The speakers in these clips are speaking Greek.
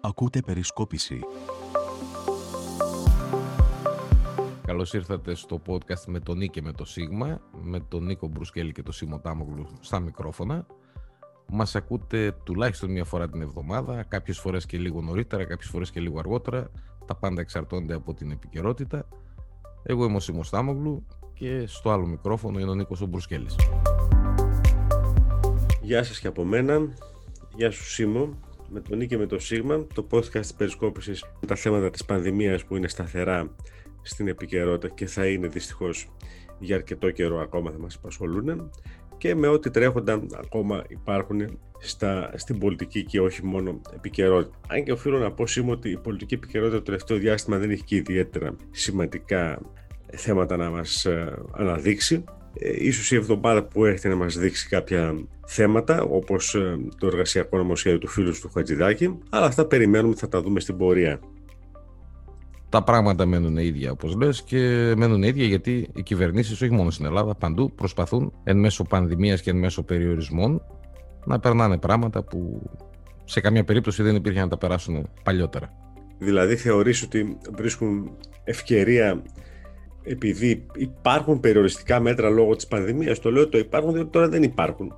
Ακούτε περισκόπηση. Καλώς ήρθατε στο podcast με τον Νίκη και με το Σίγμα, με τον Νίκο Μπρουσκέλη και τον Σίμω Τάμογλου στα μικρόφωνα. Μας ακούτε τουλάχιστον μια φορά την εβδομάδα, κάποιες φορές και λίγο νωρίτερα, κάποιες φορές και λίγο αργότερα. Τα πάντα εξαρτώνται από την επικαιρότητα. Εγώ είμαι ο Σίμω Τάμογλου και στο άλλο μικρόφωνο είναι ο Νίκος ο Μπρουσκέλης. Γεια σας και από μένα. Γεια σου Σίμω. Με τον Νίκη και με το Σίγμα, το podcast της περισκόπησης με τα θέματα της πανδημίας που είναι σταθερά στην επικαιρότητα και θα είναι δυστυχώς για αρκετό καιρό ακόμα θα μας απασχολούν και με ό,τι τρέχοντα ακόμα υπάρχουν στα, στην πολιτική και όχι μόνο επικαιρότητα. Αν και οφείλω να πω σήμερα ότι η πολιτική επικαιρότητα το τελευταίο διάστημα δεν έχει και ιδιαίτερα σημαντικά θέματα να μας ε, αναδείξει. Ε, ίσως η εβδομάδα που έρχεται να μας δείξει κάποια θέματα όπως ε, το εργασιακό νομοσχέδιο του φίλου του Χατζηδάκη αλλά αυτά περιμένουμε θα τα δούμε στην πορεία. Τα πράγματα μένουν ίδια όπως λες και μένουν ίδια γιατί οι κυβερνήσεις όχι μόνο στην Ελλάδα παντού προσπαθούν εν μέσω πανδημίας και εν μέσω περιορισμών να περνάνε πράγματα που σε καμία περίπτωση δεν υπήρχε να τα περάσουν παλιότερα. Δηλαδή θεωρείς ότι βρίσκουν ευκαιρία επειδή υπάρχουν περιοριστικά μέτρα λόγω της πανδημίας, το λέω ότι το υπάρχουν διότι τώρα δεν υπάρχουν.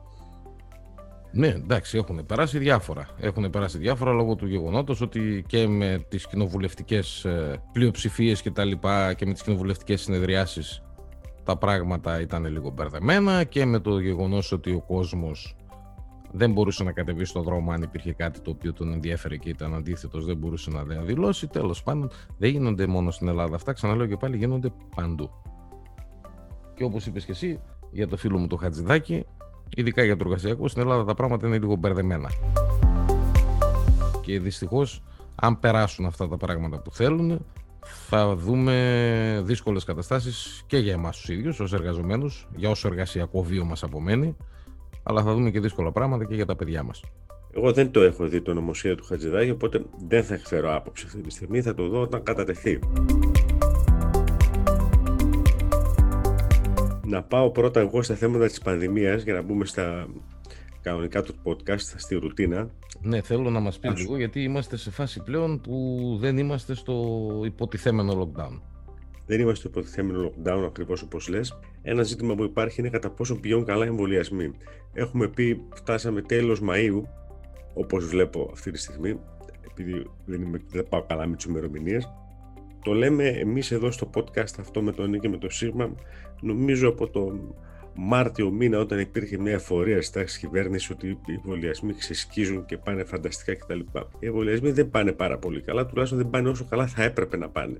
Ναι, εντάξει, έχουν περάσει διάφορα. Έχουν περάσει διάφορα λόγω του γεγονότος ότι και με τις κοινοβουλευτικές ε, πλειοψηφίες και τα λοιπά και με τις κοινοβουλευτικές συνεδριάσεις τα πράγματα ήταν λίγο μπερδεμένα και με το γεγονός ότι ο κόσμος δεν μπορούσε να κατεβείς στον δρόμο αν υπήρχε κάτι το οποίο τον ενδιέφερε και ήταν αντίθετος, δεν μπορούσε να διαδηλώσει. Τέλος πάντων, δεν γίνονται μόνο στην Ελλάδα αυτά. Ξαναλέω και πάλι, γίνονται παντού. Και όπως είπες και εσύ, για το φίλο μου το Χατζηδάκι, ειδικά για το εργασιακό, στην Ελλάδα τα πράγματα είναι λίγο μπερδεμένα. Και δυστυχώς, αν περάσουν αυτά τα πράγματα που θέλουν, θα δούμε δύσκολες καταστάσεις και για εμάς τους ίδιους ως εργαζομένους, για όσο εργασιακό βίο μας απομένει, αλλά θα δούμε και δύσκολα πράγματα και για τα παιδιά μας. Εγώ δεν το έχω δει το νομοσχέδιο του Χατζηδάκη, οπότε δεν θα εκφέρω άποψη αυτή τη στιγμή, θα το δω όταν κατατεθεί. Να πάω πρώτα εγώ στα θέματα της πανδημίας για να μπούμε στα κανονικά του podcast, στη ρουτίνα. Ναι, θέλω να μας πεις λίγο γιατί είμαστε σε φάση πλέον που δεν είμαστε στο υποτιθέμενο lockdown δεν είμαστε στο υποτιθέμενο lockdown ακριβώς όπως λες. Ένα ζήτημα που υπάρχει είναι κατά πόσο πηγαίνουν καλά οι εμβολιασμοί. Έχουμε πει, φτάσαμε τέλος Μαΐου, όπως βλέπω αυτή τη στιγμή, επειδή δεν, είμαι, δεν πάω καλά με τις ημερομηνίες. Το λέμε εμείς εδώ στο podcast αυτό με τον Νίκη και με το Σίγμα, νομίζω από το Μάρτιο μήνα, όταν υπήρχε μια εφορία στη τάξη κυβέρνησης ότι οι εμβολιασμοί ξεσκίζουν και πάνε φανταστικά κτλ. Οι εμβολιασμοί δεν πάνε πάρα πολύ καλά, τουλάχιστον δεν πάνε όσο καλά θα έπρεπε να πάνε.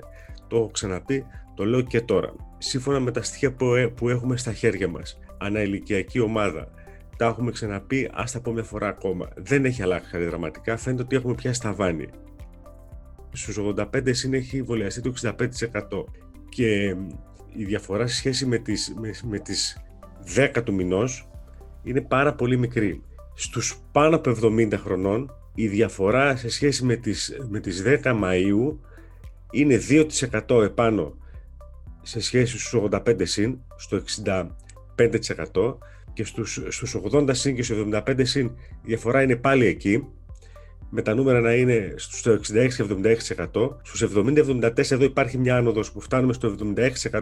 Το έχω ξαναπεί, το λέω και τώρα. Σύμφωνα με τα στοιχεία που ε, έχουμε στα χέρια μας, αναηλικιακή ομάδα, τα έχουμε ξαναπεί, ας τα πω μια φορά ακόμα. Δεν έχει αλλάξει κάτι δραματικά, φαίνεται ότι έχουμε πια σταβάνι. Στους 85 συν έχει εμβολιαστεί το 65%. Και η διαφορά σε σχέση με τις, με, με τις 10 του μηνός είναι πάρα πολύ μικρή. Στους πάνω από 70 χρονών η διαφορά σε σχέση με τις, με τις 10 Μαΐου είναι 2% επάνω σε σχέση στους 85 συν, στο 65% και στους, στους 80 συν και στους 75 συν η διαφορά είναι πάλι εκεί με τα νούμερα να είναι στο 66-76%. Στους 70-74 εδώ υπάρχει μια άνοδος που φτάνουμε στο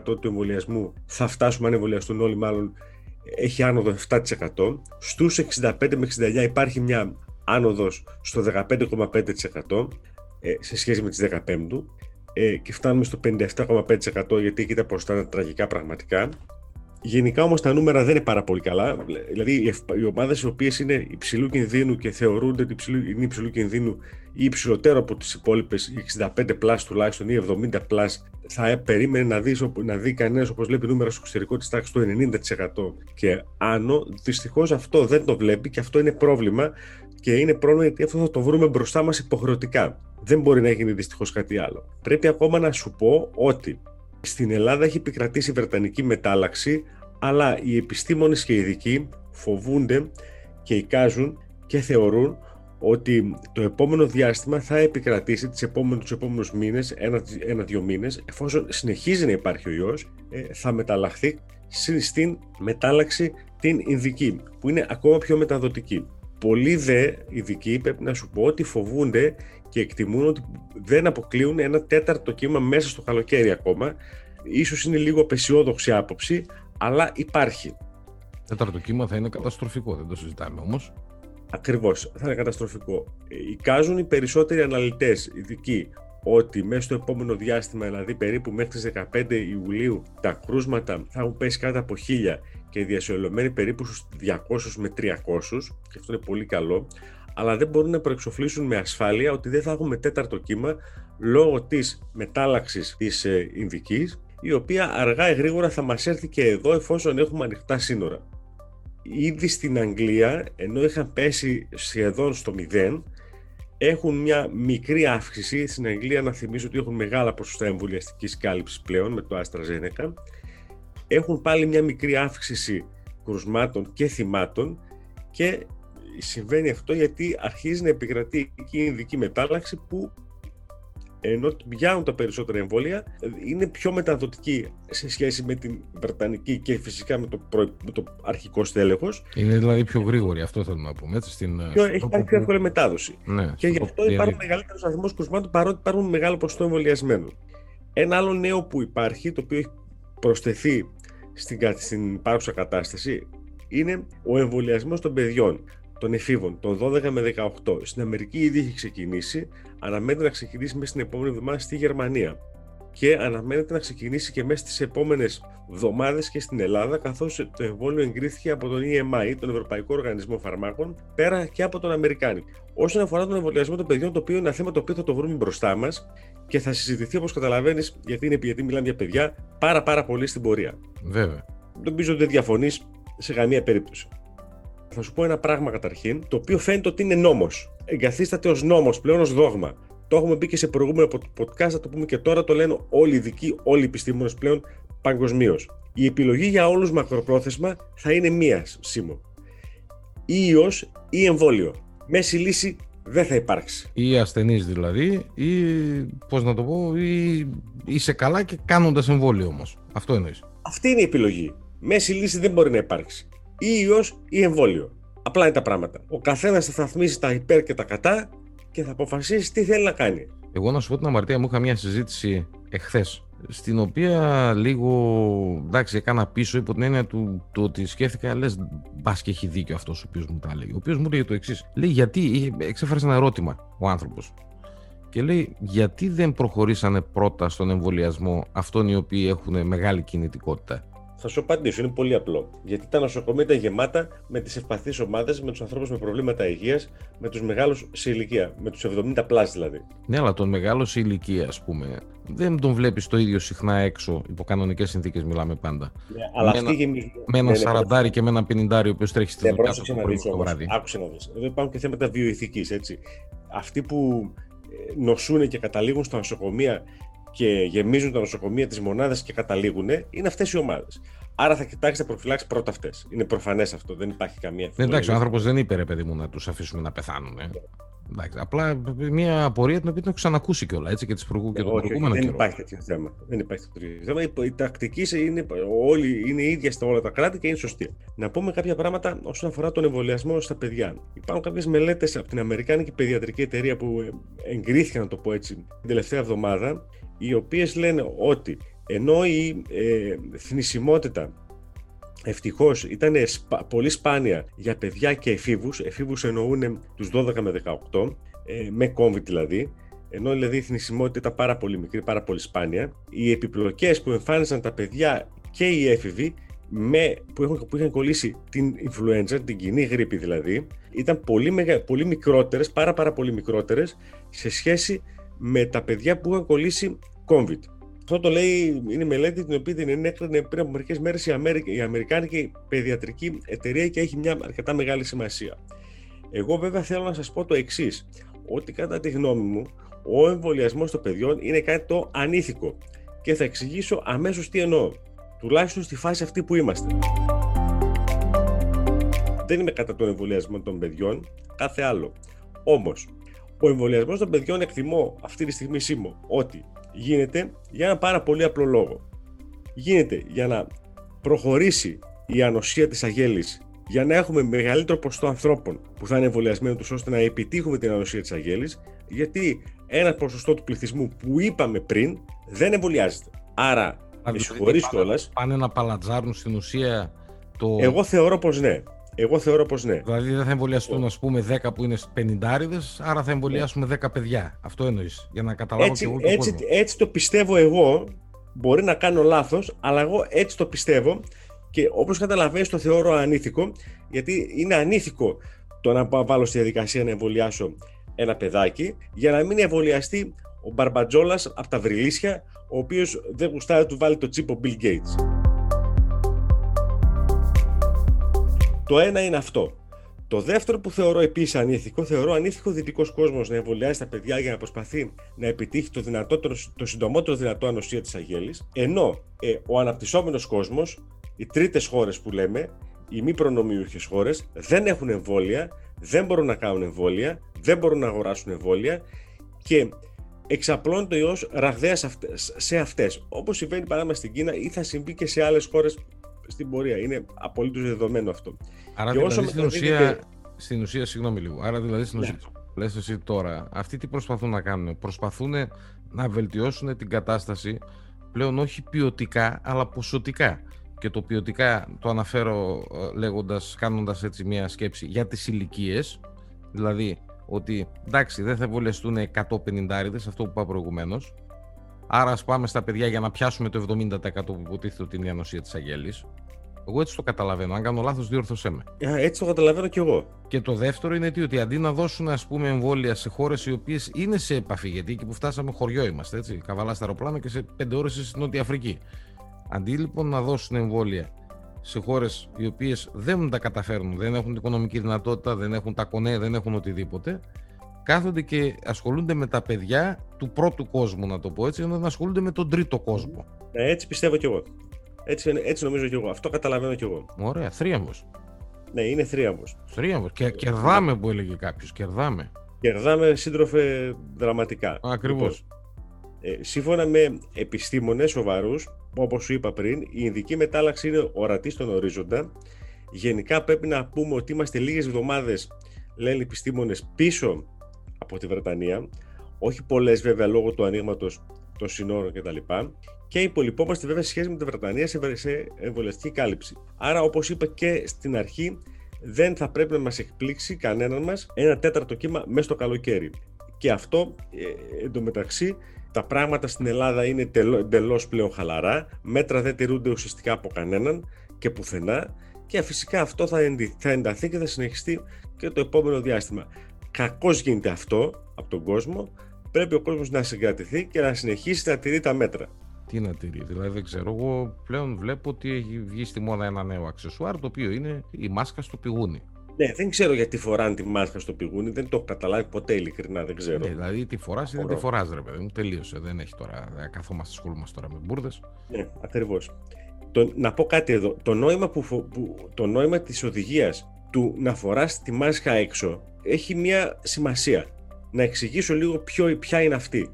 76% του εμβολιασμού. Θα φτάσουμε αν εμβολιαστούν όλοι μάλλον έχει άνοδο 7%. Στους 65 με 69 υπάρχει μια άνοδος στο 15,5% ε, σε σχέση με τις 15 ε, και φτάνουμε στο 57,5% γιατί εκεί τα ποσοστά είναι τραγικά πραγματικά. Γενικά όμως τα νούμερα δεν είναι πάρα πολύ καλά. Δηλαδή οι ομάδες οι οποίες είναι υψηλού κινδύνου και θεωρούνται ότι είναι υψηλού κινδύνου ή υψηλότερο από τις υπόλοιπες 65 plus τουλάχιστον ή 70 plus θα περίμενε να δεις, να δει κανένας όπως βλέπει νούμερα στο εξωτερικό της τάξης του 90% και άνω. Δυστυχώς αυτό δεν το βλέπει και αυτό είναι πρόβλημα. Και είναι πρόβλημα γιατί αυτό θα το βρούμε μπροστά μας υποχρεωτικά. Δεν μπορεί να γίνει δυστυχώς κάτι άλλο. Πρέπει ακόμα να σου πω ότι στην Ελλάδα έχει επικρατήσει η Βρετανική μετάλλαξη, αλλά οι επιστήμονες και οι ειδικοί φοβούνται και εικάζουν και θεωρούν ότι το επόμενο διάστημα θα επικρατήσει τις επόμενους, τους επόμενους μήνες, ένα-δύο ένα, μήνες, εφόσον συνεχίζει να υπάρχει ο ιός, ε, θα μεταλλαχθεί στην μετάλλαξη την Ινδική, που είναι ακόμα πιο μεταδοτική. Πολλοί δε ειδικοί πρέπει να σου πω ότι φοβούνται και εκτιμούν ότι δεν αποκλείουν ένα τέταρτο κύμα μέσα στο καλοκαίρι ακόμα. Ίσως είναι λίγο απεσιόδοξη άποψη, αλλά υπάρχει. Τέταρτο κύμα θα είναι καταστροφικό, δεν το συζητάμε όμως. Ακριβώς, θα είναι καταστροφικό. Εικάζουν οι περισσότεροι αναλυτές, ειδικοί, ότι μέσα στο επόμενο διάστημα, δηλαδή περίπου μέχρι τις 15 Ιουλίου, τα κρούσματα θα έχουν πέσει κάτω από 1000 και διασωλωμένοι περίπου στους 200 με 300 και αυτό είναι πολύ καλό αλλά δεν μπορούν να προεξοφλήσουν με ασφάλεια ότι δεν θα έχουμε τέταρτο κύμα λόγω της μετάλλαξης της ε, Ινδικής η οποία αργά ή γρήγορα θα μας έρθει και εδώ εφόσον έχουμε ανοιχτά σύνορα. Ήδη στην Αγγλία, ενώ είχαν πέσει σχεδόν στο μηδέν, έχουν μια μικρή αύξηση. Στην Αγγλία να θυμίσω ότι έχουν μεγάλα ποσοστά εμβολιαστικής κάλυψης πλέον με το AstraZeneca. Έχουν πάλι μια μικρή αύξηση κρουσμάτων και θυμάτων και συμβαίνει αυτό γιατί αρχίζει να επικρατεί εκεί η ειδική μετάλλαξη που ενώ πιάνουν τα περισσότερα εμβόλια, είναι πιο μεταδοτική σε σχέση με την Βρετανική και φυσικά με το, με το αρχικό στέλεχος. Είναι δηλαδή πιο γρήγορη, αυτό θέλουμε να πούμε. Έτσι, στην, πιο, έχει υπάρχει πιο εύκολη μετάδοση. Ναι, και γι' αυτό υπάρχουν μεγαλύτερους αριθμούς κρουσμάτων παρότι υπάρχουν μεγάλο ποσοστό εμβολιασμένων. Ένα άλλο νέο που υπάρχει, το οποίο έχει προσθεθεί στην, στην υπάρχουσα κατάσταση, είναι ο εμβολιασμός των παιδιών των εφήβων, των 12 με 18. Στην Αμερική ήδη έχει ξεκινήσει, αναμένεται να ξεκινήσει μέσα στην επόμενη εβδομάδα στη Γερμανία και αναμένεται να ξεκινήσει και μέσα στις επόμενες εβδομάδες και στην Ελλάδα, καθώς το εμβόλιο εγκρίθηκε από τον EMI, τον Ευρωπαϊκό Οργανισμό Φαρμάκων, πέρα και από τον Αμερικάνικο. Όσον αφορά τον εμβολιασμό των παιδιών, το οποίο είναι ένα θέμα το οποίο θα το βρούμε μπροστά μας και θα συζητηθεί, όπως καταλαβαίνεις, γιατί είναι γιατί μιλάμε για παιδιά, πάρα, πάρα πολύ στην πορεία. Βέβαια. Νομίζω ότι δεν διαφωνείς σε καμία περίπτωση. Θα σου πω ένα πράγμα καταρχήν, το οποίο φαίνεται ότι είναι νόμος. Εγκαθίσταται ως νόμος, πλέον ως δόγμα. Το έχουμε πει και σε προηγούμενο podcast, θα το πούμε και τώρα, το λένε όλοι οι ειδικοί, όλοι οι επιστήμονες πλέον παγκοσμίως. Η επιλογή για όλους μακροπρόθεσμα θα είναι μίας, Σίμω. Ή ιός ή εμβόλιο. Μέση λύση δεν θα υπάρξει. Ή ασθενή δηλαδή, ή πώς να το πω, ή είσαι καλά και κάνοντας εμβόλιο όμως. Αυτό εννοείς. Αυτή είναι η επιλογή. Μέση λύση δεν μπορεί να υπάρξει ή ιός ή εμβόλιο. Απλά είναι τα πράγματα. Ο καθένας θα σταθμίσει τα υπέρ και τα κατά και θα αποφασίσει τι θέλει να κάνει. Εγώ να σου πω την αμαρτία μου είχα μια συζήτηση εχθές. Στην οποία λίγο εντάξει, έκανα πίσω υπό την έννοια του, του ότι σκέφτηκα, λες, μπας και έχει δίκιο αυτός ο οποίος μου τα λέει. Ο οποίος μου λέει το εξής. Λέει, γιατί, εξέφρασε ένα ερώτημα ο άνθρωπος. Και λέει, γιατί δεν προχωρήσανε πρώτα στον εμβολιασμό αυτών οι οποίοι έχουν μεγάλη κινητικότητα; Θα σου απαντήσω, είναι πολύ απλό. Γιατί τα νοσοκομεία ήταν γεμάτα με τις ευπαθείς ομάδες, με τους ανθρώπους με προβλήματα υγείας, με τους μεγάλους σε ηλικία, με τους 70 πλάς δηλαδή. Ναι, αλλά τον μεγάλο σε ηλικία, ας πούμε, δεν τον βλέπεις το ίδιο συχνά έξω. Υπό κανονικές συνθήκες μιλάμε πάντα. Ναι, αλλά με, ένα, με ένα ναι, σαραντάρι και με ένα πενιντάρι ο οποίος τρέχει στη ναι, δουλειά του το βράδυ. Άκουσε να δεις. Εδώ υπάρχουν και θέματα βιοειθικής, έτσι. Αυτοί που ε, νοσούν και καταλήγουν στα νοσοκομεία και γεμίζουν τα νοσοκομεία τη μονάδα και καταλήγουν, είναι αυτές οι ομάδες. Άρα θα κοιτάξετε προφυλάξεις πρώτα αυτές. Είναι προφανές αυτό, δεν υπάρχει καμία Ναι, εντάξει, ο άνθρωπος δεν είπε ρε παιδί μου να τους αφήσουμε να πεθάνουν. Ε. Εντάξει, απλά μια απορία την οποία την έχω ξανακούσει κιόλας έτσι και, τις προγου... και τον προηγούμενο δεν καιρό. Υπάρχει τέτοιο θέμα. Δεν υπάρχει τέτοιο θέμα. Η, η τακτική είναι, όλοι, είναι ίδια στα όλα τα κράτη και είναι σωστή. Να πούμε κάποια πράγματα όσον αφορά τον εμβολιασμό στα παιδιά. Υπάρχουν κάποιες μελέτες από την Αμερικάνικη Παιδιατρική Εταιρεία που ε, εγκρίθηκαν, να το πω έτσι, την τελευταία εβδομάδα οι οποίες λένε ότι ενώ η ε, θνησιμότητα ευτυχώς ήταν πολύ σπάνια για παιδιά και εφήβους, εφήβους εννοούν τους 12 με 18, ε, με COVID δηλαδή, ενώ δηλαδή η θνησιμότητα ήταν πάρα πολύ μικρή, πάρα πολύ σπάνια, οι επιπλοκές που εμφάνισαν τα παιδιά και οι έφηβοι με, που, έχουν, που είχαν κολλήσει την influenza, την κοινή γρήπη δηλαδή, ήταν πολύ, μεγα, πολύ μικρότερες, πάρα πάρα πολύ μικρότερες σε σχέση με τα παιδιά που είχαν κολλήσει COVID. Αυτό το λέει, είναι η μελέτη την οποία την ενέκρινε πριν από μερικές μέρες η, Αμερική, η Αμερικάνικη Παιδιατρική Εταιρεία και έχει μια αρκετά μεγάλη σημασία. Εγώ βέβαια θέλω να σας πω το εξής, ότι κατά τη γνώμη μου ο εμβολιασμός των παιδιών είναι κάτι το ανήθικο και θα εξηγήσω αμέσως τι εννοώ, τουλάχιστον στη φάση αυτή που είμαστε. Δεν είμαι κατά τον εμβολιασμό των παιδιών, κάθε άλλο. Όμως, ο εμβολιασμός των παιδιών εκτιμώ αυτή τη στιγμή σήμω ότι γίνεται για ένα πάρα πολύ απλό λόγο. Γίνεται για να προχωρήσει η ανοσία της αγέλης για να έχουμε μεγαλύτερο ποσοστό ανθρώπων που θα είναι εμβολιασμένοι τους ώστε να επιτύχουμε την ανοσία της αγέλης, γιατί ένα ποσοστό του πληθυσμού που είπαμε πριν δεν εμβολιάζεται. Άρα, με συγχωρεί κιόλα. Πάνε να παλατζάρουν στην ουσία το. Εγώ θεωρώ πως ναι. Εγώ θεωρώ πως ναι. Δηλαδή δεν θα εμβολιαστούν, ας πούμε, 10 που είναι 50 άρα θα εμβολιάσουμε 10 παιδιά. Αυτό εννοείς. Για να καταλάβω έτσι, και εγώ. Το έτσι, έτσι το πιστεύω εγώ. Μπορεί να κάνω λάθος, αλλά εγώ έτσι το πιστεύω και όπως καταλαβαίνεις, το θεωρώ ανήθικο, γιατί είναι ανήθικο το να βάλω στη διαδικασία να εμβολιάσω ένα παιδάκι, για να μην εμβολιαστεί ο Μπαρμπατζόλας από τα Βρυλίσια, ο οποίος δεν γουστάρει του βάλει το τσίπο Bill Gates. Το ένα είναι αυτό. Το δεύτερο που θεωρώ επίσης ανήθικο, θεωρώ ανήθικο ο δυτικός κόσμος να εμβολιάζει τα παιδιά για να προσπαθεί να επιτύχει το, δυνατότερο, το συντομότερο δυνατό ανοσία της αγέλης, ενώ ε, ο αναπτυσσόμενος κόσμος οι τρίτες χώρες που λέμε, οι μη προνομιούχες χώρες, δεν έχουν εμβόλια, δεν μπορούν να κάνουν εμβόλια, δεν μπορούν να αγοράσουν εμβόλια και εξαπλώνει το ιός ραγδαίας σε αυτές. Όπως συμβαίνει παράδειγμα στην Κίνα ή θα συμβεί και σε άλλες χώρες στην πορεία. Είναι απολύτως δεδομένο αυτό. Άρα και δηλαδή στην ουσία, στην ουσία, συγγνώμη λίγο, άρα δηλαδή στην ουσία, ναι. λες εσύ τώρα, αυτοί τι προσπαθούν να κάνουν, προσπαθούν να βελτιώσουν την κατάσταση πλέον όχι ποιοτικά αλλά ποσοτικά και το ποιοτικά το αναφέρω ε, λέγοντας, κάνοντας έτσι μια σκέψη για τις ηλικίες. δηλαδή ότι εντάξει δεν θα εμβολιαστούν 150 αυτό που είπα προηγουμένως. Άρα ας πάμε στα παιδιά για να πιάσουμε το 70% που υποτίθεται ότι είναι η ανοσία της αγέλης εγώ έτσι το καταλαβαίνω. Αν κάνω λάθος, διόρθωσέ με. Έτσι το καταλαβαίνω κι εγώ. Και το δεύτερο είναι τι, ότι αντί να δώσουν ας πούμε, εμβόλια σε χώρες οι οποίες είναι σε επαφή, γιατί εκεί που φτάσαμε χωριό είμαστε, έτσι, καβαλά στα αεροπλάνα και σε πέντε ώρες στη Νότια Αφρική. Αντί λοιπόν να δώσουν εμβόλια σε χώρες οι οποίες δεν τα καταφέρνουν, δεν έχουν την οικονομική δυνατότητα, δεν έχουν τα κονέ, δεν έχουν οτιδήποτε, κάθονται και ασχολούνται με τα παιδιά του πρώτου κόσμου, να το πω έτσι, να ασχολούνται με τον τρίτο κόσμο. Ε, έτσι πιστεύω κι εγώ. Έτσι, έτσι νομίζω κι εγώ. Αυτό καταλαβαίνω κι εγώ. Ωραία, θρίαμβος. Ναι, είναι θρίαμβος. Θρίαμβος. Και κερδάμε που έλεγε κάποιος. Κερδάμε. Κερδάμε σύντροφε δραματικά. Ακριβώς. Λοιπόν, ε, σύμφωνα με επιστήμονες σοβαρούς, όπως σου είπα πριν, η ειδική μετάλλαξη είναι ορατή στον ορίζοντα. Γενικά πρέπει να πούμε ότι είμαστε λίγες εβδομάδες, λένε οι επιστήμονες, πίσω από τη Βρετανία. Όχι πολλές βέβαια λόγω του ανοίγματος των συνόρων κτλ. Και υπολοιπόμαστε βέβαια σε σχέση με τη Βρετανία σε εμβολιαστική κάλυψη. Άρα, όπως είπα και στην αρχή, δεν θα πρέπει να μας εκπλήξει κανέναν μας ένα τέταρτο κύμα μέσα στο καλοκαίρι. Και αυτό ε, εντωμεταξύ τα πράγματα στην Ελλάδα είναι εντελώς πλέον χαλαρά, μέτρα δεν τηρούνται ουσιαστικά από κανέναν και πουθενά και φυσικά αυτό θα, θα ενταθεί και θα συνεχιστεί και το επόμενο διάστημα. Κακώς γίνεται αυτό από τον κόσμο, πρέπει ο κόσμος να συγκρατηθεί και να συνεχίσει να τηρεί τα μέτρα. Τι να τηρεί, δηλαδή δεν ξέρω. Εγώ πλέον βλέπω ότι έχει βγει στη μόδα ένα νέο αξεσουάρ το οποίο είναι η μάσκα στο πηγούνι. Ναι, δεν ξέρω γιατί φοράνε τη μάσκα στο πηγούνι, δεν το έχω καταλάβει ποτέ ειλικρινά, δεν ξέρω. Ναι, δηλαδή τη φοράς ή δεν τη φοράς, ρε παιδί μου, τελείωσε. Δεν έχει τώρα, δεν καθόμαστε στη σχολή μας τώρα με μπουρδες. Ναι, ακριβώς. Να πω κάτι εδώ. Το νόημα, που, που, το νόημα της οδηγίας του να φοράς τη μάσκα έξω έχει μια σημασία. Να εξηγήσω λίγο ποιο, ποια είναι αυτή.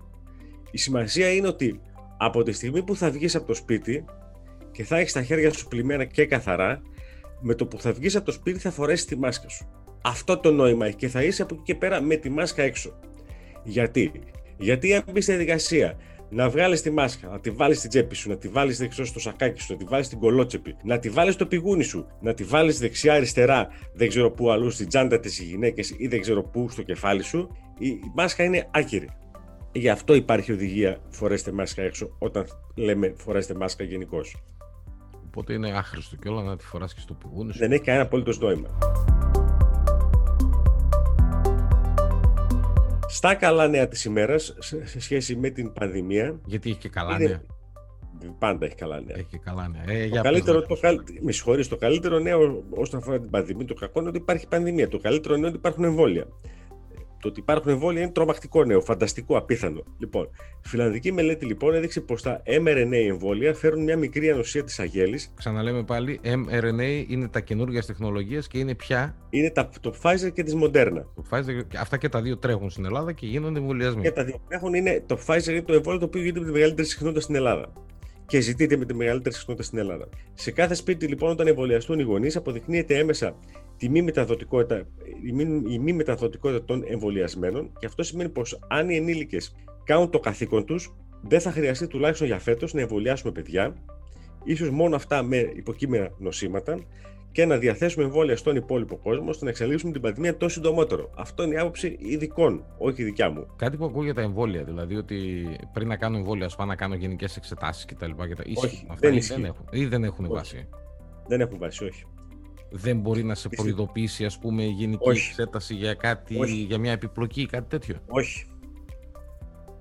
Η σημασία είναι ότι από τη στιγμή που θα βγεις από το σπίτι και θα έχεις τα χέρια σου πλημμένα και καθαρά, με το που θα βγεις από το σπίτι θα φορέσεις τη μάσκα σου. Αυτό το νόημα έχει και θα είσαι από εκεί και πέρα με τη μάσκα έξω. Γιατί, Γιατί αν μπεις στη διαδικασία να βγάλεις τη μάσκα, να τη βάλεις στην τσέπη σου, να τη βάλεις δεξιό στο σακάκι σου, να τη βάλεις στην κολότσεπη, να τη βάλεις στο πηγούνι σου, να τη βάλεις δεξιά-αριστερά, δεν ξέρω πού αλλού, στην τσάντα της γυναίκες ή δεν ξέρω πού στο κεφάλι σου, η μάσκα είναι άκυρη. Γι' αυτό υπάρχει οδηγία φορέστε μάσκα έξω όταν λέμε φορέστε μάσκα γενικώς. Οπότε είναι άχρηστο και όλα να τη φοράς και στο πηγούνι σου. Δεν έχει κανένα απολύτω νόημα. Στα καλά νέα της ημέρας σε σχέση με την πανδημία. Γιατί έχει και καλά είναι... νέα. Πάντα έχει καλά νέα. Έχει και καλά νέα. Ε, το καλύτερο, το, με συγχωρείς, το καλύτερο νέο όσον αφορά την πανδημία, το κακό είναι ότι υπάρχει πανδημία. Το καλύτερο είναι ότι υπάρχουν εμβόλια. Το ότι υπάρχουν εμβόλια είναι τρομακτικό νέο, φανταστικό, απίθανο. Λοιπόν, φιλανδική μελέτη λοιπόν έδειξε πως τα mRNA εμβόλια φέρουν μια μικρή ανοσία της αγέλης. Ξαναλέμε πάλι, mRNA είναι τα καινούργιας τεχνολογίε και είναι πια. Είναι τα, το Pfizer και της Moderna. Το Pfizer, αυτά και τα δύο τρέχουν στην Ελλάδα και γίνονται εμβολιασμοί. Και τα δύο τρέχουν είναι το Pfizer είναι το εμβόλιο το οποίο γίνεται με τη μεγαλύτερη συχνότητα στην Ελλάδα. Και ζητείται με τη μεγαλύτερη συχνότητα στην Ελλάδα. Σε κάθε σπίτι, λοιπόν, όταν εμβολιαστούν οι γονείς, αποδεικνύεται έμεσα τη μη μεταδοτικότητα, η, μη, η μη μεταδοτικότητα των εμβολιασμένων και αυτό σημαίνει πως αν οι ενήλικες κάνουν το καθήκον τους, δεν θα χρειαστεί τουλάχιστον για φέτος να εμβολιάσουμε παιδιά, ίσως μόνο αυτά με υποκείμενα νοσήματα και να διαθέσουμε εμβόλια στον υπόλοιπο κόσμο ώστε να εξελίξουμε την πανδημία το συντομότερο. Αυτό είναι η άποψη ειδικών, όχι η δικιά μου. Κάτι που ακούω για τα εμβόλια, δηλαδή ότι πριν να κάνω εμβόλια, ας πάω να κάνω γενικές εξετάσεις κτλ. Όχι, αυτά δεν, δεν έχουν, ή δεν έχουν όχι. βάση. Δεν έχουν βάση, όχι. Δεν μπορεί να σε προειδοποιήσει, ας πούμε, η γενική όχι. εξέταση για κάτι, όχι. για μια επιπλοκή ή κάτι τέτοιο. Όχι.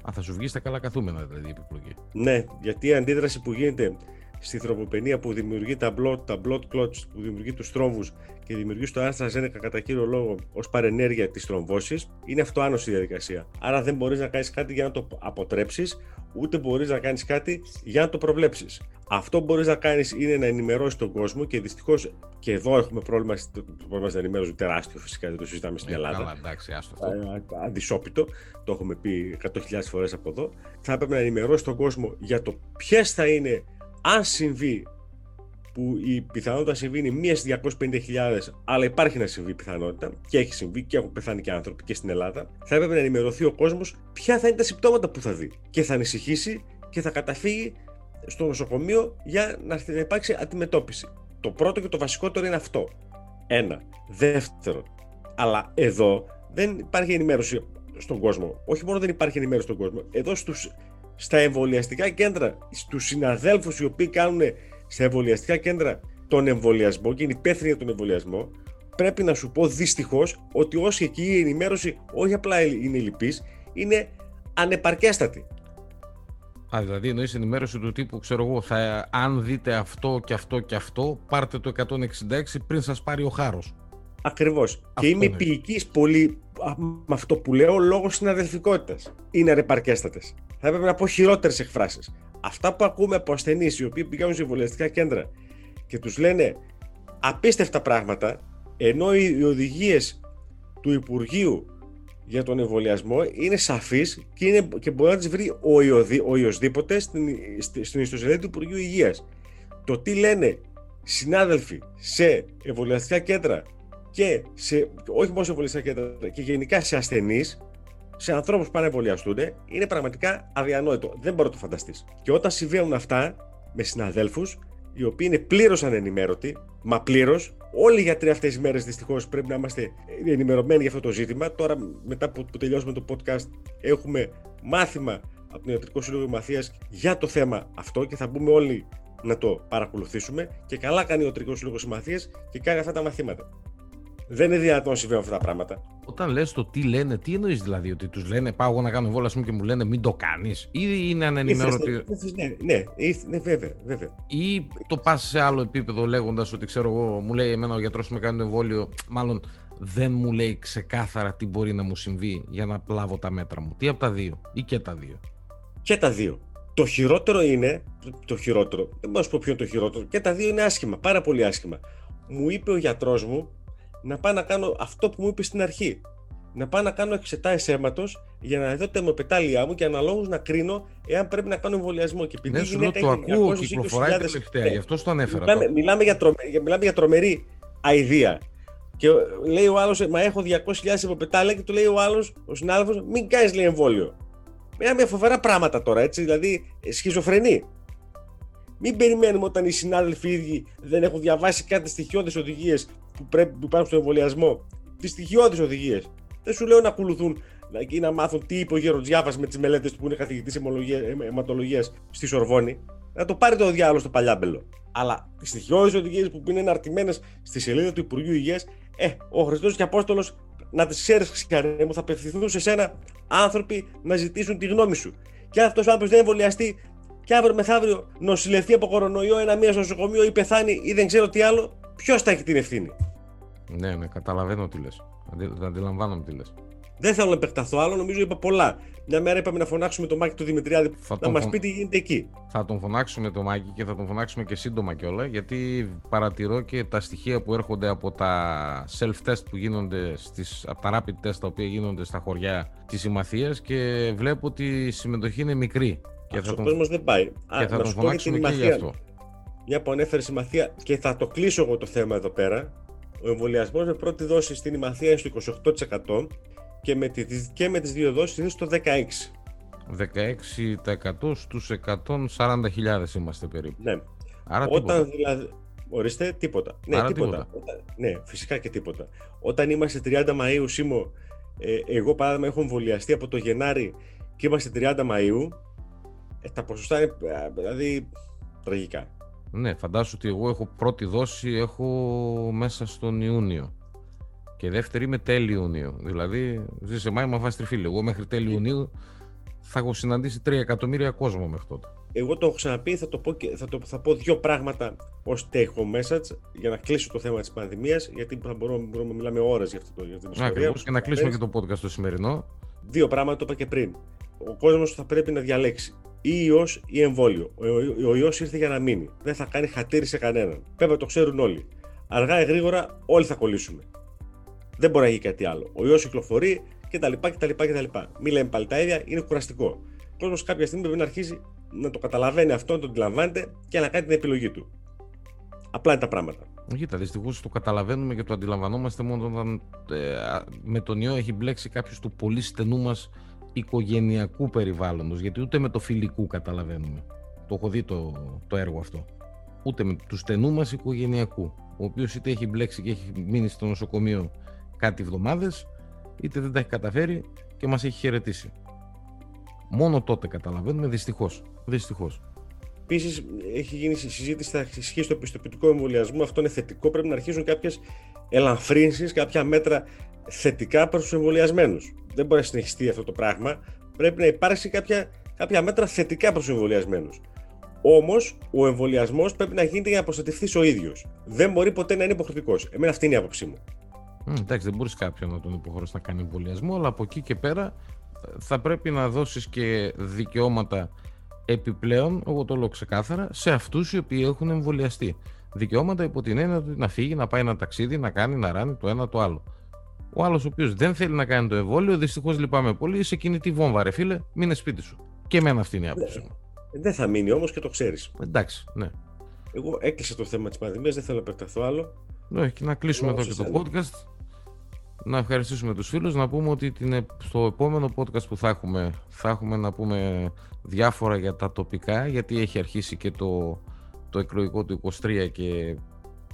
Α, θα σου βγει στα καλά καθούμενα δηλαδή η επιπλοκή. Ναι, γιατί η αντίδραση που γίνεται στη θροποπενία που δημιουργεί τα blood, τα blood clots, που δημιουργεί τους τρόμβους και δημιουργεί στο AstraZeneca κατά κύριο λόγο ως παρενέργεια της τρομβώση, είναι αυτό η διαδικασία. Άρα δεν μπορείς να κάνεις κάτι για να το αποτρέψεις, ούτε μπορείς να κάνεις κάτι για να το προβλέψεις. Αυτό που μπορείς να κάνεις είναι να ενημερώσεις τον κόσμο και δυστυχώς και εδώ έχουμε πρόβλημα, το πρόβλημα στην ενημέρωση τεράστιο φυσικά, δεν το συζητάμε στην ε, Ελλάδα. Καλά, εντάξει, άστο αυτό. Αντισόπιτο, το έχουμε πει 100.000 φορές από εδώ. Θα έπρεπε να ενημερώσει τον κόσμο για το ποιες θα είναι αν συμβεί που η πιθανότητα συμβεί είναι μία στις 250.000, αλλά υπάρχει να συμβεί πιθανότητα και έχει συμβεί και έχουν πεθάνει και άνθρωποι και στην Ελλάδα, θα έπρεπε να ενημερωθεί ο κόσμος ποια θα είναι τα συμπτώματα που θα δει και θα ανησυχήσει και θα καταφύγει στο νοσοκομείο για να υπάρξει αντιμετώπιση. Το πρώτο και το βασικότερο είναι αυτό. Ένα. Δεύτερο. Αλλά εδώ δεν υπάρχει ενημέρωση στον κόσμο. Όχι μόνο δεν υπάρχει ενημέρωση στον κόσμο. Εδώ στους στα εμβολιαστικά κέντρα, στους συναδέλφους οι οποίοι κάνουν στα εμβολιαστικά κέντρα τον εμβολιασμό και είναι υπεύθυνοι για τον εμβολιασμό, πρέπει να σου πω δυστυχώς ότι όσοι εκεί η ενημέρωση όχι απλά είναι λυπής, είναι ανεπαρκέστατη. Α, δηλαδή εννοείς ενημέρωση του τύπου, ξέρω εγώ, θα, αν δείτε αυτό και αυτό και αυτό, πάρτε το 166 πριν σας πάρει ο χάρος. Ακριβώς. Και είμαι ποιητή πολύ με αυτό που λέω λόγω συναδελφικότητας. Είναι ανεπαρκέστατες θα έπρεπε να πω χειρότερες εκφράσεις. Αυτά που ακούμε από ασθενείς οι οποίοι πηγαίνουν σε εμβολιαστικά κέντρα και τους λένε απίστευτα πράγματα, ενώ οι οδηγίες του Υπουργείου για τον εμβολιασμό είναι σαφείς και, είναι, και μπορεί να τις βρει ο, ιωδη, ο ιοσδήποτε στην, στην ιστοσελίδα του Υπουργείου Υγείας. Το τι λένε συνάδελφοι σε εμβολιαστικά κέντρα και σε, όχι μόνο σε εμβολιαστικά κέντρα και γενικά σε ασθενείς σε ανθρώπους που πάνε εμβολιαστούν είναι πραγματικά αδιανόητο. Δεν μπορεί να το φανταστείς. Και όταν συμβαίνουν αυτά με συναδέλφους, οι οποίοι είναι πλήρως ανενημέρωτοι, μα πλήρως, όλοι οι γιατροί αυτές τις μέρες δυστυχώς πρέπει να είμαστε ενημερωμένοι για αυτό το ζήτημα. Τώρα, μετά που, που τελειώσουμε το podcast, έχουμε μάθημα από τον Ιατρικό Σύλλογο Μαθίας για το θέμα αυτό και θα μπούμε όλοι να το παρακολουθήσουμε. Και καλά κάνει ο Ιατρικός Σύλλογος Μαθίας και κάνει αυτά τα μαθήματα. Δεν είναι δυνατόν να συμβαίνουν αυτά τα πράγματα. Όταν λες το τι λένε, τι εννοείς δηλαδή, ότι τους λένε πάω εγώ να κάνω βόλα και μου λένε μην το κάνεις, ή είναι ανενημέρωτοι. Ναι, ναι, ναι, ναι, βέβαια, βέβαια. Ή το πας σε άλλο επίπεδο λέγοντας ότι ξέρω εγώ, μου λέει εμένα ο γιατρός που με κάνει το εμβόλιο, μάλλον δεν μου λέει ξεκάθαρα τι μπορεί να μου συμβεί για να πλάβω τα μέτρα μου. Τι από τα δύο, ή και τα δύο; Και τα δύο. Το χειρότερο είναι, το χειρότερο, δεν μπορώ να σου πω ποιο είναι το χειρότερο, και τα δύο είναι άσχημα, πάρα πολύ άσχημα. Μου είπε ο γιατρός μου να πάω να κάνω αυτό που μου είπες στην αρχή. Να πάω να κάνω εξετάσεις αίματος για να δω τα αιμοπετάλια μου και αναλόγως να κρίνω εάν πρέπει να κάνω εμβολιασμό. Και επειδή ναι, σου το ακούω, κυκλοφοράει τελευταία, γι' αυτό το ανέφερα. Μιλάμε, μιλάμε, για, τρομε, μιλάμε για τρομερή αηδία. Και λέει ο άλλος, Μα έχω 200.000 αιμοπετάλια, και του λέει ο άλλος, ο συνάδελφος, Μην κάνεις λέει εμβόλιο. Μιλάμε φοβερά πράγματα τώρα, έτσι, δηλαδή σχιζοφρενή. Μην περιμένουμε όταν οι συνάδελφοι ίδιοι δεν έχουν διαβάσει κάτι στοιχειώδεις αιωδηγίε που, πρέπει, που υπάρχουν στο εμβολιασμό. Τις στοιχειώδεις οδηγίες. Δεν σου λέω να ακολουθούν ή να μάθουν τι είπε ο Γεροντζιάβα με τις μελέτες του που είναι καθηγητής αιματολογίας στη Σορβόνη. Να το πάρει το διάλογο στο παλιάμπελο. Αλλά τις στοιχειώδεις οδηγίες που είναι εναρτημένες στη σελίδα του Υπουργείου Υγείας, ε, ο Χριστός και Απόστολος να τις ξέρεις, Χριστιανέ μου, θα απευθυνθούν σε σένα άνθρωποι να ζητήσουν τη γνώμη σου. Και αν αυτός ο άνθρωπος δεν εμβολιαστεί, και αύριο μεθαύριο νοσηλευτεί από κορονοϊό ένα μία στο νοσοκομείο ή πεθάνει ή δεν ξέρω τι άλλο, ποιος θα έχει την ευθύνη; Ναι, ναι, καταλαβαίνω τι λες. Αντι, αντιλαμβάνομαι τι λες. Δεν θέλω να επεκταθώ άλλο, νομίζω είπα πολλά. Μια μέρα είπαμε να φωνάξουμε το Μάκη του Δημητριάδη θα να μας πει τι γίνεται εκεί. Θα τον φωνάξουμε το Μάκη και θα τον φωνάξουμε και σύντομα κιόλα, γιατί παρατηρώ και τα στοιχεία που έρχονται από τα self-test που γίνονται, στις, από τα rapid test τα οποία γίνονται στα χωριά της Συμμαθίας και βλέπω ότι η συμμετοχή είναι μικρή Και θα τον... κόσμος δεν πάει. Και θα τον φωνάξουμε και γι' αυτό. Μια που ανέφερε η Μαθία και θα το κλείσω εγώ το θέμα εδώ πέρα. Ο εμβολιασμός με πρώτη δόση στην Ημαθία είναι στο 28% και με, τις, και με τις δύο δόσεις είναι στο 16%. 16% στους 140.000 είμαστε περίπου. Ναι. Άρα Όταν τίποτα. δηλαδή... Ορίστε, τίποτα. Ναι, Άρα τίποτα. ναι, φυσικά και τίποτα. Όταν είμαστε 30 Μαΐου, Σίμω, ε, εγώ παράδειγμα έχω εμβολιαστεί από το Γενάρη και είμαστε 30 Μαΐου, ε, τα ποσοστά είναι δηλαδή τραγικά. Ναι, φαντάσου ότι εγώ έχω πρώτη δόση έχω μέσα στον Ιούνιο. Και δεύτερη είμαι τέλη Ιουνίου. Δηλαδή, ζει σε Μάη, μα βάζει τριφύλι. Εγώ μέχρι τέλη ε. Ιουνίου θα έχω συναντήσει 3 εκατομμύρια κόσμο μέχρι τότε. Εγώ το έχω ξαναπεί, θα, το πω, θα, το, θα πω δύο πράγματα ως take home message για να κλείσω το θέμα της πανδημίας, γιατί θα μπορούμε, μπορούμε να μιλάμε ώρες για αυτό το για την ιστορία. Ακριβώς και να κλείσουμε και το podcast το σημερινό. Δύο πράγματα το είπα και πριν. Ο κόσμος θα πρέπει να διαλέξει ή ιός ή εμβόλιο. Ο, ο, ο ιός ήρθε για να μείνει. Δεν θα κάνει χατήρι σε κανέναν. Βέβαια το ξέρουν όλοι. Αργά ή γρήγορα όλοι θα κολλήσουμε. Δεν μπορεί να γίνει κάτι άλλο. Ο ιός κυκλοφορεί κτλ. κτλ, κτλ. Μην λέμε πάλι τα ίδια, είναι κουραστικό. Ο κόσμος κάποια στιγμή πρέπει να αρχίσει να το καταλαβαίνει αυτό, να το αντιλαμβάνεται και να κάνει την επιλογή του. Απλά είναι τα πράγματα. Κοίτα, δυστυχώς το καταλαβαίνουμε και το αντιλαμβανόμαστε μόνο όταν ε, με τον ιό έχει μπλέξει κάποιος του πολύ στενού μας οικογενειακού περιβάλλοντος, γιατί ούτε με το φιλικού καταλαβαίνουμε. Το έχω δει το, το έργο αυτό. Ούτε με τους στενούς μας οικογενειακού, ο οποίος είτε έχει μπλέξει και έχει μείνει στο νοσοκομείο κάτι εβδομάδες, είτε δεν τα έχει καταφέρει και μας έχει χαιρετήσει. Μόνο τότε καταλαβαίνουμε, δυστυχώς. δυστυχώς. Επίσης, έχει γίνει συζήτηση θα ισχύει στο πιστοποιητικό εμβολιασμό. Αυτό είναι θετικό. Πρέπει να αρχίσουν κάποιες ελαφρύνσεις, κάποια μέτρα θετικά προς τους εμβολιασμένους. Δεν μπορεί να συνεχιστεί αυτό το πράγμα. Πρέπει να υπάρξει κάποια, κάποια μέτρα θετικά προς τους εμβολιασμένους. Όμως, ο εμβολιασμός πρέπει να γίνεται για να προστατευτείς ο ίδιος. Δεν μπορεί ποτέ να είναι υποχρεωτικός. Εμένα αυτή είναι η άποψή μου. Mm, εντάξει, δεν μπορείς κάποιον να τον υποχρεώσεις να κάνει εμβολιασμό, αλλά από εκεί και πέρα θα πρέπει να δώσεις και δικαιώματα επιπλέον, εγώ το λέω ξεκάθαρα, σε αυτούς οι οποίοι έχουν εμβολιαστεί. Δικαιώματα υπό την έννοια ότι να φύγει, να πάει ένα ταξίδι, να κάνει, να ράνει το ένα το άλλο. Ο άλλος ο οποίος δεν θέλει να κάνει το εμβόλιο, δυστυχώς λυπάμαι πολύ, είσαι κινητή βόμβα, ρε φίλε, μείνε σπίτι σου. Και εμένα αυτή είναι η άποψή μου. Ε, δεν θα μείνει όμως και το ξέρεις. Εντάξει, ναι. Εγώ έκλεισα το θέμα της πανδημίας, δεν θέλω να επεκταθώ άλλο. Ναι, και να κλείσουμε εδώ και το podcast. Να ευχαριστήσουμε τους φίλους, να πούμε ότι την, στο επόμενο podcast που θα έχουμε, θα έχουμε να πούμε διάφορα για τα τοπικά, γιατί έχει αρχίσει και το, το εκλογικό του 23 και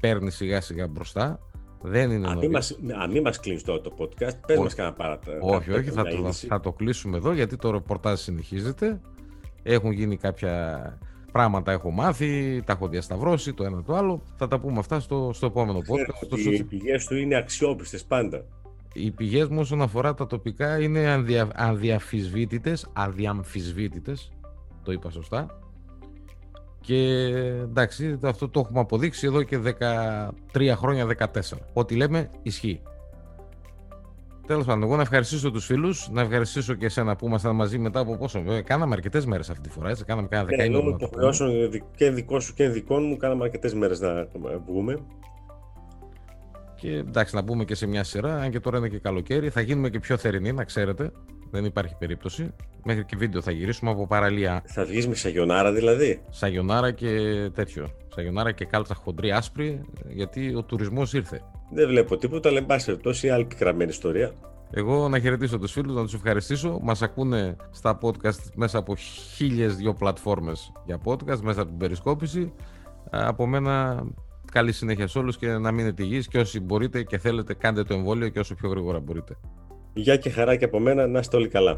παίρνει σιγά σιγά μπροστά. Δεν είναι αν μην μας, μας κλείσεις τώρα το podcast, πες όχι, μας κανένα παράτα. Όχι, όχι, θα το, θα το κλείσουμε εδώ γιατί το ρεπορτάζ συνεχίζεται. Έχουν γίνει κάποια πράγματα έχω μάθει, τα έχω διασταυρώσει το ένα το άλλο. Θα τα πούμε αυτά στο, στο επόμενο podcast. Ότι οι πηγές του είναι αξιόπιστες πάντα. Οι πηγές μου όσον αφορά τα τοπικά είναι ανδια, αδιαφυσβήτητες, αδιαμφισβήτητες, το είπα σωστά. Και εντάξει, αυτό το έχουμε αποδείξει εδώ και 13 χρόνια, 14. Ό,τι λέμε ισχύει. Τέλος πάντων, εγώ να ευχαριστήσω τους φίλους, να ευχαριστήσω και εσένα που ήμασταν μαζί μετά από πόσο. Βέβαια, κάναμε αρκετές μέρες αυτή τη φορά. Έτσι. Κάναμε κάνα ναι, δεκαήμερο. Ναι, υποχρεώσεων και δικό σου και δικών μου, κάναμε αρκετές μέρες να βγούμε. Και εντάξει, να μπούμε και σε μια σειρά, αν και τώρα είναι και καλοκαίρι. Θα γίνουμε και πιο θερινοί, να ξέρετε. Δεν υπάρχει περίπτωση. Μέχρι και βίντεο θα γυρίσουμε από παραλία. Θα βγεις με σαγιονάρα δηλαδή; Σαγιονάρα και τέτοιο. Σαγιονάρα και κάλτσα χοντρή άσπρη, γιατί ο τουρισμός ήρθε. Δεν βλέπω τίποτα, αλλά εν πάση περιπτώσει άλλη πικραμένη ιστορία. Εγώ να χαιρετήσω τους φίλους, να τους ευχαριστήσω. Μας ακούνε στα podcast μέσα από χίλιες δυο πλατφόρμες για podcast, μέσα από την περισκόπηση. Από μένα καλή συνέχεια σε όλους και να μείνετε υγιείς και όσοι μπορείτε και θέλετε κάντε το εμβόλιο και όσο πιο γρήγορα μπορείτε. Γεια και χαρά και από μένα, να είστε όλοι καλά.